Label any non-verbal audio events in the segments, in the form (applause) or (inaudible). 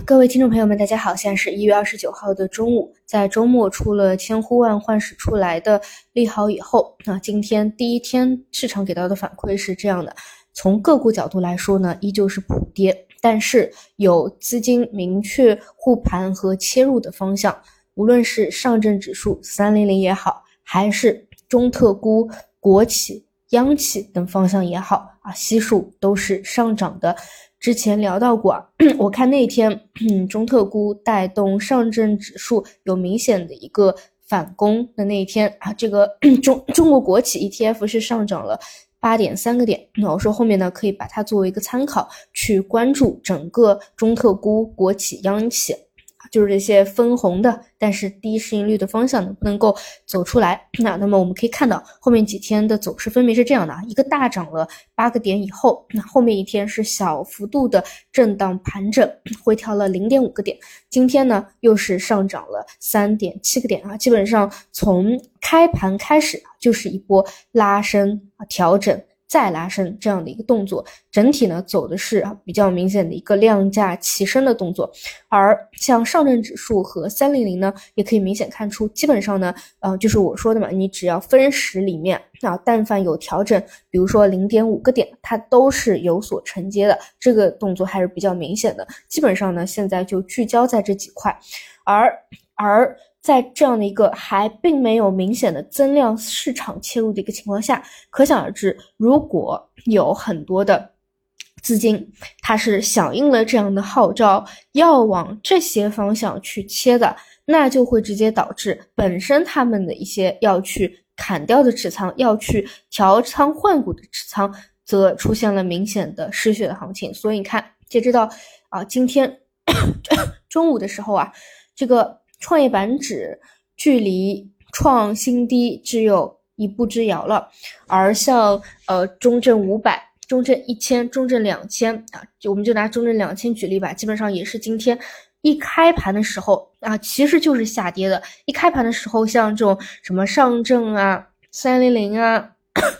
各位听众朋友们，大家好，现在是一月二十九号的中午，在周末出了千呼万唤始出来的利好以后，那今天第一天市场给到的反馈是这样的，从个股角度来说呢，依旧是普跌，但是有资金明确护盘和切入的方向，无论是上证指数三零零也好，还是中特估、国企、央企等方向也好啊，悉数都是上涨的。之前聊到过，(clears throat) 我看那天中特估带动上证指数有明显的一个反攻的那一天啊，这个 (clears throat) 中中国国企 ETF 是上涨了八点三个点。那我说后面呢，可以把它作为一个参考，去关注整个中特估、国企、央企。就是这些分红的，但是低市盈率的方向能不能够走出来？那那么我们可以看到后面几天的走势分别是这样的啊：一个大涨了八个点以后，那后面一天是小幅度的震荡盘整，回调了零点五个点。今天呢又是上涨了三点七个点啊，基本上从开盘开始就是一波拉升啊调整。再拉升这样的一个动作，整体呢走的是比较明显的一个量价齐升的动作，而像上证指数和三零零呢，也可以明显看出，基本上呢，呃，就是我说的嘛，你只要分时里面啊，但凡有调整，比如说零点五个点，它都是有所承接的，这个动作还是比较明显的。基本上呢，现在就聚焦在这几块，而而。在这样的一个还并没有明显的增量市场切入的一个情况下，可想而知，如果有很多的资金，它是响应了这样的号召，要往这些方向去切的，那就会直接导致本身他们的一些要去砍掉的持仓，要去调仓换股的持仓，则出现了明显的失血的行情。所以你看，截止到啊今天 (coughs) 中午的时候啊，这个。创业板指距离创新低只有一步之遥了，而像呃中证五百、中证一千、中证两千啊，就我们就拿中证两千举例吧，基本上也是今天一开盘的时候啊，其实就是下跌的。一开盘的时候，像这种什么上证啊、三零零啊，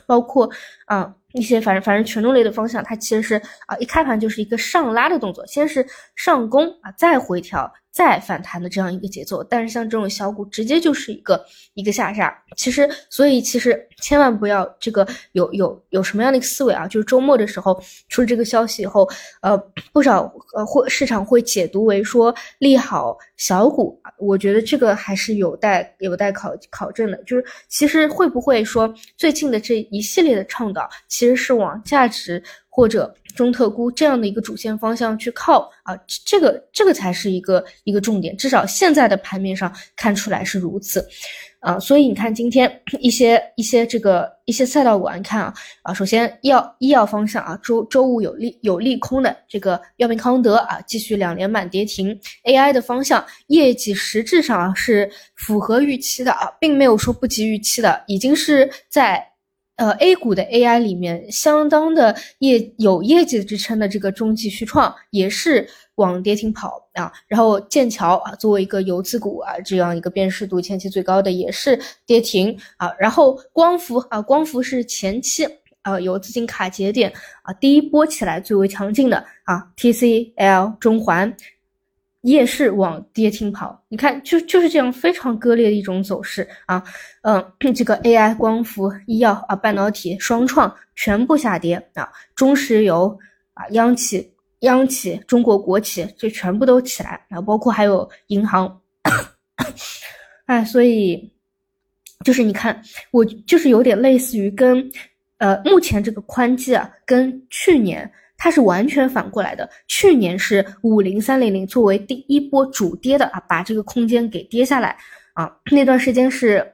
包括啊一些反正反正权重类的方向，它其实是啊一开盘就是一个上拉的动作，先是上攻啊，再回调。再反弹的这样一个节奏，但是像这种小股直接就是一个一个下杀，其实所以其实千万不要这个有有有什么样的一个思维啊，就是周末的时候出了这个消息以后，呃不少呃会市场会解读为说利好小股，我觉得这个还是有待有待考考证的，就是其实会不会说最近的这一系列的倡导其实是往价值。或者中特估这样的一个主线方向去靠啊，这个这个才是一个一个重点，至少现在的盘面上看出来是如此，啊，所以你看今天一些一些这个一些赛道股，你看啊啊，首先医药医药方向啊，周周五有利有利空的这个药明康德啊，继续两连板跌停，AI 的方向业绩实质上是符合预期的啊，并没有说不及预期的，已经是在。呃，A 股的 AI 里面相当的业有业绩支撑的这个中继续创也是往跌停跑啊，然后剑桥啊作为一个游资股啊，这样一个辨识度前期最高的也是跌停啊，然后光伏啊，光伏是前期啊有资金卡节点啊第一波起来最为强劲的啊，TCL 中环。也是往跌停跑，你看，就就是这样非常割裂的一种走势啊，嗯，这个 AI、光伏、医药啊、半导体双创全部下跌啊，中石油啊、央企、央企、中国国企这全部都起来。啊，包括还有银行，哎，所以就是你看，我就是有点类似于跟呃目前这个宽基啊，跟去年。它是完全反过来的，去年是五零三零零作为第一波主跌的啊，把这个空间给跌下来啊，那段时间是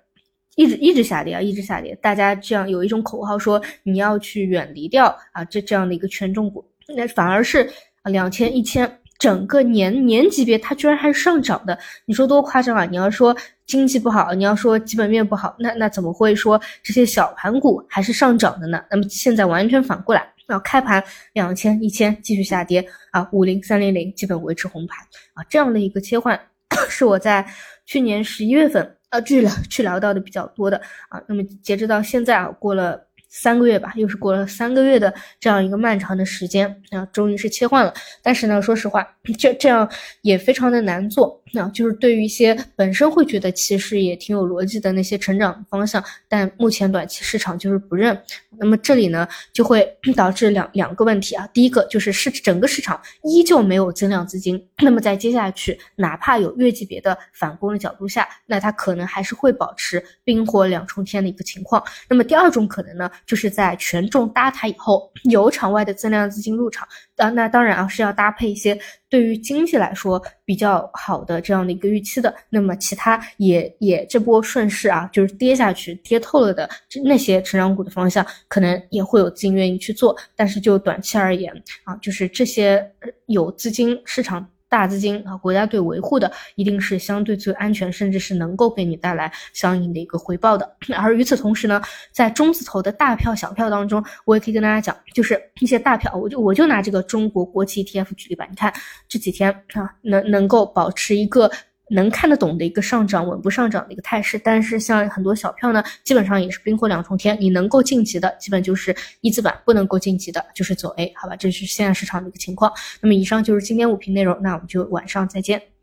一直一直下跌啊，一直下跌，大家这样有一种口号说你要去远离掉啊这这样的一个权重股，那反而是啊两千一千整个年年级别它居然还是上涨的，你说多夸张啊？你要说经济不好，你要说基本面不好，那那怎么会说这些小盘股还是上涨的呢？那么现在完全反过来。要开盘两千一千继续下跌啊，五零三零零基本维持红盘啊，这样的一个切换 (coughs) 是我在去年十一月份啊去聊去聊到的比较多的啊。那么截止到现在啊，过了三个月吧，又是过了三个月的这样一个漫长的时间啊，终于是切换了。但是呢，说实话，(coughs) 这这样也非常的难做。那就是对于一些本身会觉得其实也挺有逻辑的那些成长方向，但目前短期市场就是不认。那么这里呢，就会 (clears throat) 导致两两个问题啊。第一个就是市整个市场依旧没有增量资金，那么在接下去哪怕有月级别的反攻的角度下，那它可能还是会保持冰火两重天的一个情况。那么第二种可能呢？就是在权重搭台以后，有场外的增量资金入场，啊，那当然啊是要搭配一些对于经济来说比较好的这样的一个预期的。那么其他也也这波顺势啊，就是跌下去跌透了的那些成长股的方向，可能也会有资金愿意去做。但是就短期而言啊，就是这些有资金市场。大资金啊，国家队维护的一定是相对最安全，甚至是能够给你带来相应的一个回报的。而与此同时呢，在中字头的大票、小票当中，我也可以跟大家讲，就是一些大票，我就我就拿这个中国国企 ETF 举例吧。你看这几天啊，能能够保持一个。能看得懂的一个上涨，稳步上涨的一个态势，但是像很多小票呢，基本上也是冰火两重天。你能够晋级的，基本就是一字板；不能够晋级的，就是走 A，好吧？这是现在市场的一个情况。那么以上就是今天五评内容，那我们就晚上再见。